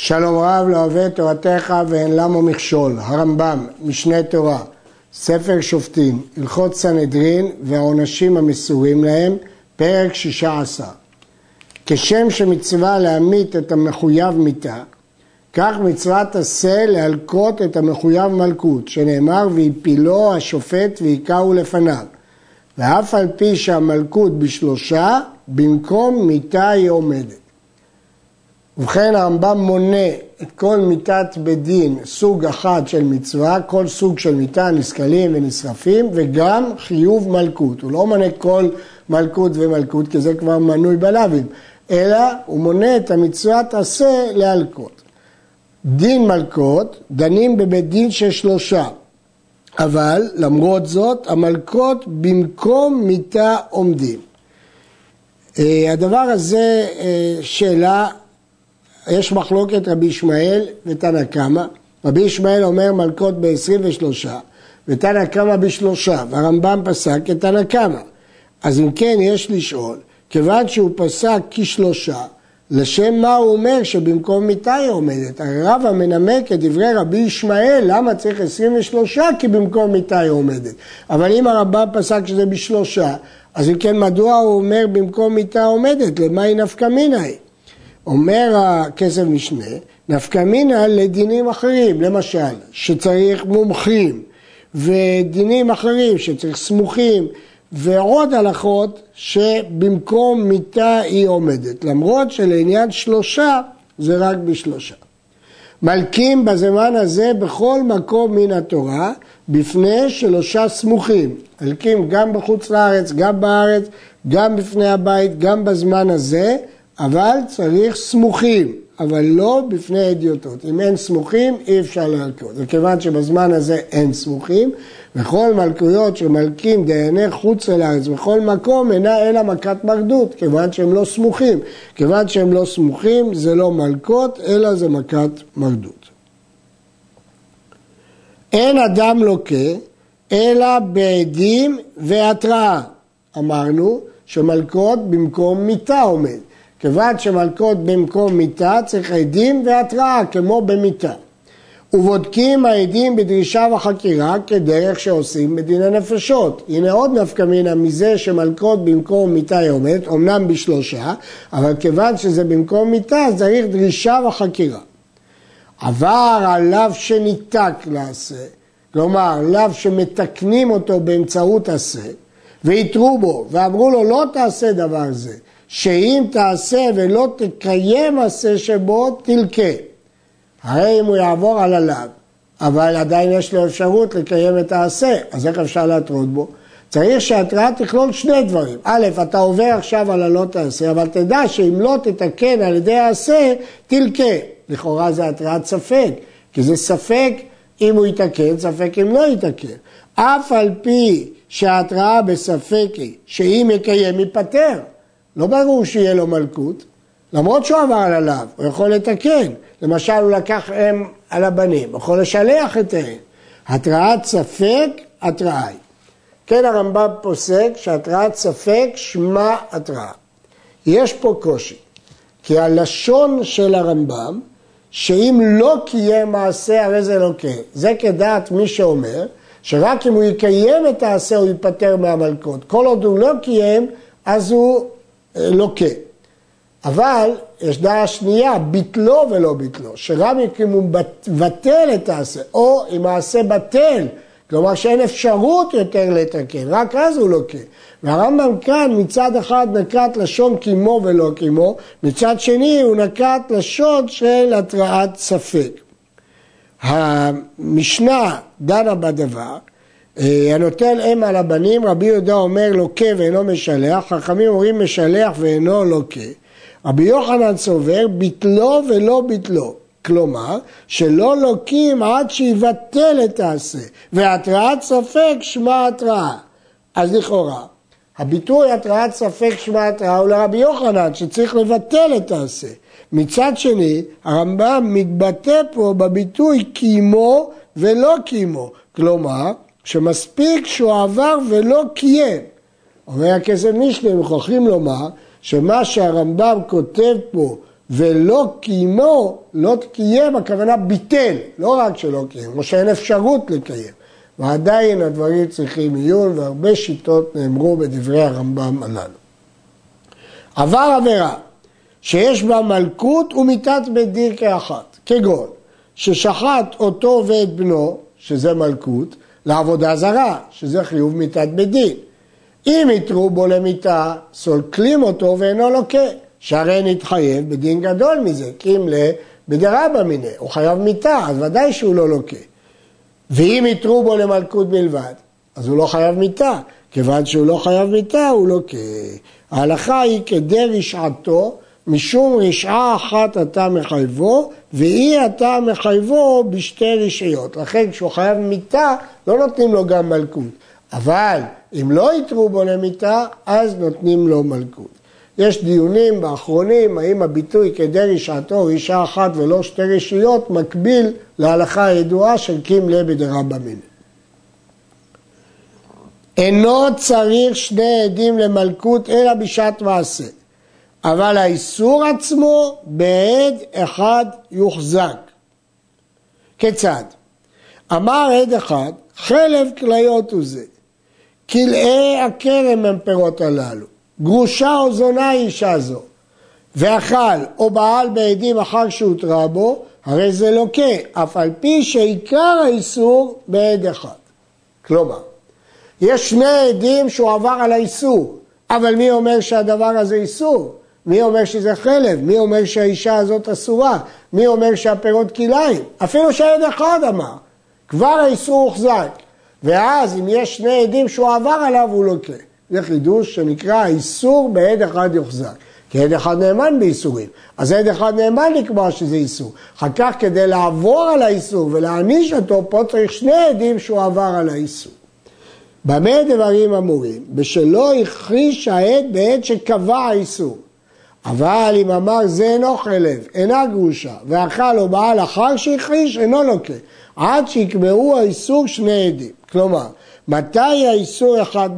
שלום רב לא אוהב תורתך ואין למה מכשול, הרמב"ם, משנה תורה, ספר שופטים, הלכות סנהדרין והעונשים המסורים להם, פרק שישה עשר. כשם שמצווה להמית את המחויב מיתה, כך מצוות עשה להלקות את המחויב מלכות, שנאמר והפילו השופט והיכהו לפניו. ואף על פי שהמלכות בשלושה, במקום מיתה היא עומדת. ובכן הרמב"ם מונה את כל מיתת בית דין, סוג אחד של מצווה, כל סוג של מיתה נסכלים ונשרפים, וגם חיוב מלכות. הוא לא מונה כל מלכות ומלכות, כי זה כבר מנוי בלאווים, אלא הוא מונה את המצוות עשה להלקות. דין מלכות, דנים בבית דין של שלושה, אבל למרות זאת המלכות במקום מיתה עומדים. אה, הדבר הזה אה, שאלה יש מחלוקת רבי ישמעאל ותנא קמא. רבי ישמעאל אומר מלכות ב-23 ותנא קמא בשלושה, והרמב"ם פסק כתנא קמא. אז אם כן יש לשאול, כיוון שהוא פסק כשלושה, לשם מה הוא אומר שבמקום מיתה היא עומדת? הרי רבא מנמק את דברי רבי ישמעאל, למה צריך 23? כי במקום מיתה היא עומדת. אבל אם הרמב"ם פסק שזה בשלושה, אז אם כן מדוע הוא אומר במקום מיתה עומדת? למה היא נפקא מינה היא? אומר הכסף משנה, נפקא מינה לדינים אחרים, למשל, שצריך מומחים, ודינים אחרים שצריך סמוכים, ועוד הלכות שבמקום מיתה היא עומדת, למרות שלעניין שלושה זה רק בשלושה. מלקים בזמן הזה בכל מקום מן התורה, בפני שלושה סמוכים. מלקים גם בחוץ לארץ, גם בארץ, גם בפני הבית, גם בזמן הזה, אבל צריך סמוכים, אבל לא בפני אדיוטות. אם אין סמוכים, אי אפשר להלקות. וכיוון שבזמן הזה אין סמוכים, וכל מלכויות שמלקים דייני חוץ אל הארץ בכל מקום אינה אלא מכת מרדות, כיוון שהם לא סמוכים. כיוון שהם לא סמוכים זה לא מלקות, אלא זה מכת מרדות. אין אדם לוקה, אלא בעדים והתראה. אמרנו שמלקות במקום מיתה עומד. כיוון שמלכות במקום מיתה צריך עדים והתראה כמו במיתה. ובודקים העדים בדרישה וחקירה כדרך שעושים בדיני נפשות. הנה עוד נפקא מינה מזה שמלכות במקום מיתה היא עומדת, אמנם בשלושה, אבל כיוון שזה במקום מיתה צריך דרישה וחקירה. עבר על לאו שניתק לעשה, כלומר לאו שמתקנים אותו באמצעות עשה, והתרו בו ואמרו לו לא תעשה דבר זה, שאם תעשה ולא תקיים עשה שבו, תלקה. הרי אם הוא יעבור על הלאו, אבל עדיין יש לו אפשרות לקיים את העשה, אז איך אפשר להטרות בו? צריך שההתראה תכלול שני דברים. א', אתה עובר עכשיו על הלא תעשה, אבל תדע שאם לא תתקן על ידי העשה, תלקה. לכאורה זה התראת ספק, כי זה ספק אם הוא יתקן, ספק אם לא יתקן. אף על פי שההתראה בספק היא שאם יקיים ייפטר. לא ברור שיהיה לו מלכות, למרות שהוא עבר על הלאו, הוא יכול לתקן. למשל, הוא לקח אם על הבנים, הוא יכול לשלח את האם. התראת ספק, התראה היא. כן הרמב"ם פוסק שהתראת ספק שמה התראה. יש פה קושי, כי הלשון של הרמב"ם, שאם לא קיים מעשה הרי זה לא כן. זה כדעת מי שאומר, שרק אם הוא יקיים את העשה הוא ייפטר מהמלכות. כל עוד הוא לא קיים, אז הוא לוקה. אבל יש דעה שנייה, ביטלו ולא ביטלו, שרב אם הוא מבטל את העשה, או אם העשה בטל, כלומר שאין אפשרות יותר לתקן, רק אז הוא לוקה. והרמב"ם כאן מצד אחד נקט לשון קימו ולא קימו, מצד שני הוא נקט לשון של התראת ספק. המשנה דנה בדבר, אה, הנוטל אם על הבנים, רבי יהודה אומר לוקה ואינו משלח, חכמים אומרים משלח ואינו לוקה. רבי יוחנן סובר ביטלו ולא ביטלו. כלומר, שלא לוקים עד שיבטל את העשה, והתראת ספק שמה התראה. אז לכאורה, הביטוי התראת ספק שמה התראה הוא לרבי יוחנן, שצריך לבטל את העשה. מצד שני, הרמב"ם מתבטא פה בביטוי קיימו ולא קיימו. כלומר, שמספיק שהוא עבר ולא קיים. אומר הכסף משנה, מוכרחים לומר שמה שהרמב"ם כותב פה ולא קיימו, לא קיים, הכוונה ביטל, לא רק שלא קיים, כמו שאין אפשרות לקיים. ועדיין הדברים צריכים עיון, והרבה שיטות נאמרו בדברי הרמב"ם הללו. עבר עבירה שיש בה מלכות ומיתת בית דין כאחת, כגון ששחט אותו ואת בנו, שזה מלכות, לעבודה זרה, שזה חיוב מיתת בית דין. אם יתרו בו למיתה, סולקלים אותו ואינו לוקה, שהרי נתחייב בדין גדול מזה, כי אם בדרבא מיניה, הוא חייב מיתה, אז ודאי שהוא לא לוקה. ואם יתרו בו למלכות בלבד, אז הוא לא חייב מיתה, כיוון שהוא לא חייב מיתה, הוא לוקה. ההלכה היא כדי רשעתו, משום רשעה אחת אתה מחייבו, ואי אתה מחייבו בשתי רשעיות. לכן כשהוא חייב מיתה, לא נותנים לו גם מלכות. אבל אם לא יתרו בו למיתה, אז נותנים לו מלכות. יש דיונים באחרונים, האם הביטוי כדי רשעתו, רשעה אחת ולא שתי רשעיות, מקביל להלכה הידועה של קים ליה בדרבא מיניה. אינו צריך שני עדים למלכות אלא בשעת מעשה. אבל האיסור עצמו בעד אחד יוחזק. כיצד? אמר עד אחד, חלב כליות הוא זה. כלאי הכרם הם פירות הללו. גרושה או זונה היא אישה זו. ואכל או בעל בעדים אחר שהותרה בו, הרי זה לוקה, אף על פי שעיקר האיסור בעד אחד. כלומר, יש שני עדים שהוא עבר על האיסור, אבל מי אומר שהדבר הזה איסור? מי אומר שזה חלב? מי אומר שהאישה הזאת אסורה? מי אומר שהפירות כלאיים? אפילו שעד אחד אמר. כבר האיסור הוחזק. ואז אם יש שני עדים שהוא עבר עליו, הוא לוקה. זה חידוש שנקרא האיסור בעד אחד יוחזק. כי עד אחד נאמן באיסורים. אז עד אחד נאמן לקבוע שזה איסור. אחר כך כדי לעבור על האיסור ולהעניש אותו, פה צריך שני עדים שהוא עבר על האיסור. במה דברים אמורים? בשלא הכחיש העד בעת שקבע האיסור. אבל אם אמר זה אינו חלב, אינה גרושה, ואכל או בעל אחר שהכחיש, אינו לוקה, עד שיקבעו האיסור שני עדים. כלומר, מתי האיסור אחד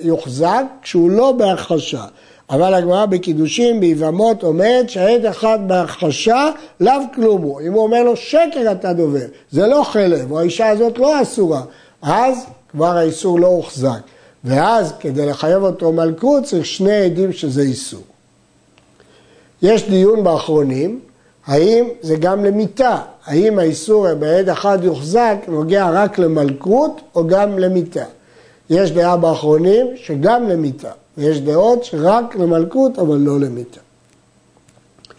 יוחזק? כשהוא לא בהכחשה. אבל הגמרא בקידושין, ביבמות, אומרת שהעד אחד בהכחשה, לאו כלום הוא. אם הוא אומר לו שקר אתה דובר, זה לא חלב, או האישה הזאת לא אסורה, אז כבר האיסור לא הוחזק. ואז כדי לחייב אותו מלכות צריך שני עדים שזה איסור. יש דיון באחרונים, האם זה גם למיתה, האם האיסור בעד אחד יוחזק נוגע רק למלכות או גם למיתה. יש דעה באחרונים שגם למיתה, ויש דעות שרק למלכות אבל לא למיתה.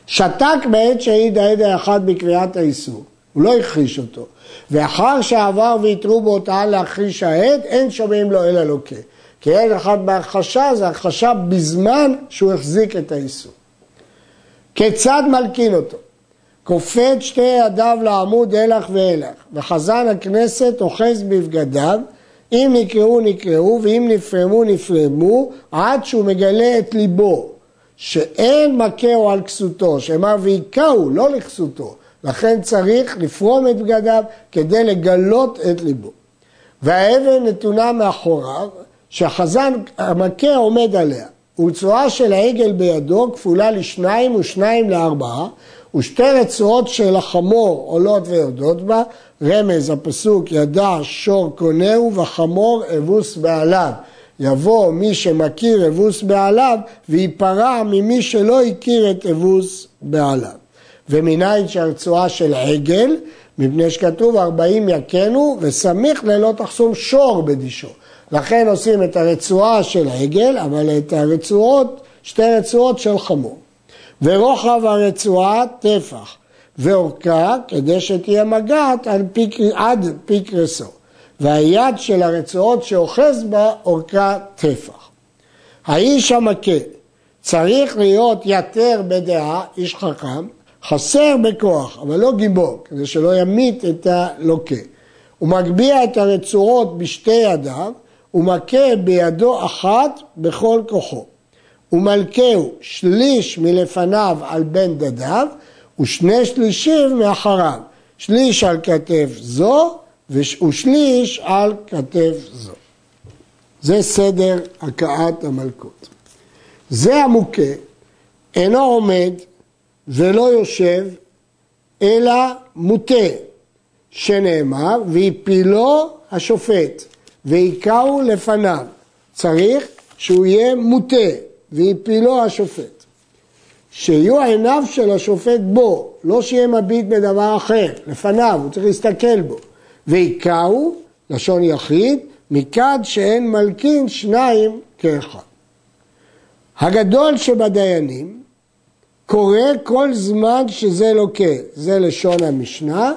שתק בעת שהעיד העד האחד בקריאת האיסור, הוא לא הכחיש אותו, ואחר שעבר ויתרו בו הודעה להכחיש העד, אין שומעים לו אלא לוקה. כי עד אחד בהכחשה זה הכחשה בזמן שהוא החזיק את האיסור. כיצד מלקין אותו? כופת שתי ידיו לעמוד הלך ואלך, וחזן הכנסת אוחז בבגדיו, אם נקראו נקראו ואם נפרמו נפרמו, עד שהוא מגלה את ליבו, שאין מכהו על כסותו, שאמר והיכהו, לא לכסותו, לכן צריך לפרום את בגדיו כדי לגלות את ליבו. והאבן נתונה מאחוריו, שהחזן המכה עומד עליה. ורצועה של העגל בידו כפולה לשניים ושניים לארבעה, ושתי רצועות של החמור עולות ויורדות בה, רמז הפסוק ידע שור קונהו וחמור אבוס בעליו. יבוא מי שמכיר אבוס בעליו וייפרע ממי שלא הכיר את אבוס בעליו. ומניין שהרצועה של עגל, מפני שכתוב ארבעים יכנו וסמיך ללא תחסום שור בדישו. לכן עושים את הרצועה של עגל, אבל את הרצועות, שתי רצועות של חמור. ורוחב הרצועה טפח, ואורכה כדי שתהיה מגעת פיק, עד פיק רסו. והיד של הרצועות שאוחז בה אורכה טפח. האיש המכה צריך להיות יתר בדעה, איש חכם, חסר בכוח, אבל לא גיבור, כדי שלא ימית את הלוקה. הוא מגביה את הרצועות בשתי ידיו, ומכה בידו אחת בכל כוחו. ומלכהו שליש מלפניו על בן דדיו, ושני שלישים מאחריו. שליש על כתף זו, ושליש על כתף זו. זה סדר הכאת המלכות. זה המוכה אינו עומד ולא יושב, אלא מוטה, שנאמר, והפילו השופט, והיכהו לפניו. צריך שהוא יהיה מוטה, והפילו השופט. שיהיו עיניו של השופט בו, לא שיהיה מביט בדבר אחר, לפניו, הוא צריך להסתכל בו. והיכהו, לשון יחיד, מכד שאין מלכין שניים כאחד. הגדול שבדיינים קורא כל זמן שזה לוקה, זה לשון המשנה,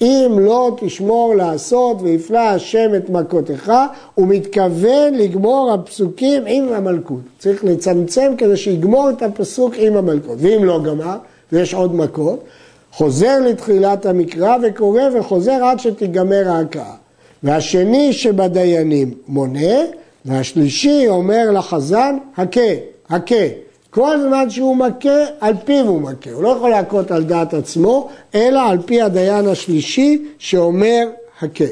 אם לא תשמור לעשות ויפלא השם את מכותיך, הוא מתכוון לגמור הפסוקים עם המלכות. צריך לצמצם כדי שיגמור את הפסוק עם המלכות. ואם לא גמר, ויש עוד מכות, חוזר לתחילת המקרא וקורא וחוזר עד שתיגמר ההקאה. והשני שבדיינים מונה, והשלישי אומר לחזן, הכה, הכה. כל זמן שהוא מכה, על פיו הוא מכה. הוא לא יכול להכות על דעת עצמו, אלא על פי הדיין השלישי שאומר הכה.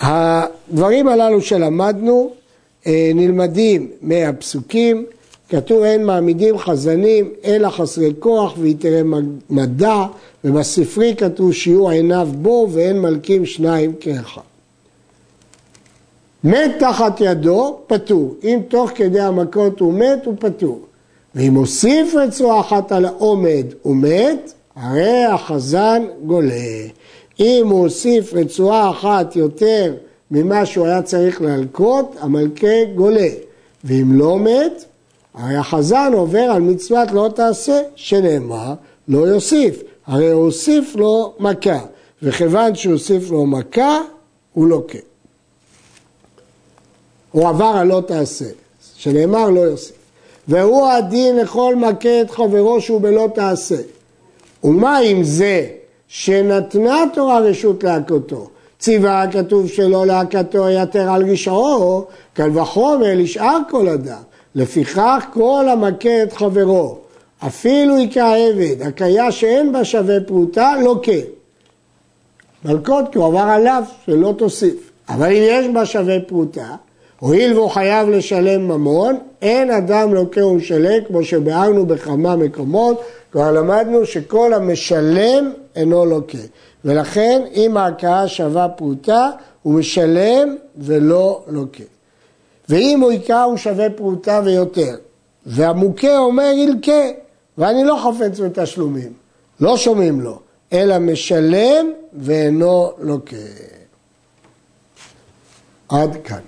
הדברים הללו שלמדנו אה, נלמדים מהפסוקים, כתוב אין מעמידים חזנים אלא חסרי כוח ויתרי מדע, ובספרי כתוב שיהיו עיניו בו ואין מלכים שניים כאחד. מת תחת ידו, פטור. אם תוך כדי המכות הוא מת, הוא פטור. ואם הוסיף רצועה אחת על העומד ומת, הרי החזן גולה. אם הוא הוסיף רצועה אחת יותר ממה שהוא היה צריך להלקות, המלכה גולה. ואם לא מת, הרי החזן עובר על מצוות לא תעשה, שנאמר, לא יוסיף. הרי הוא הוסיף לו מכה, וכיוון שהוסיף לו מכה, הוא לוקה. הוא עבר על לא תעשה, שנאמר לא יוסיף. והוא הדין לכל מכה את חברו שהוא בלא תעשה. ומה עם זה שנתנה תורה רשות להכותו? ציווה כתוב שלא להכתו יתר על רשעו, קל וחומר לשאר כל אדם. לפיכך כל המכה את חברו, אפילו היכה עבד, הכיה שאין בה שווה פרוטה, לא כן. מלכות כי הוא עבר עליו, שלא תוסיף. אבל אם יש בה שווה פרוטה, הואיל והוא חייב לשלם ממון, אין אדם לוקה ומשלם, כמו שביארנו בכמה מקומות, כבר למדנו שכל המשלם אינו לוקה. ולכן אם ההכאה שווה פרוטה, הוא משלם ולא לוקה. ואם הוא היכה הוא שווה פרוטה ויותר. והמוכה אומר ילקה, ואני לא חופץ בתשלומים, לא שומעים לו, אלא משלם ואינו לוקה. עד כאן.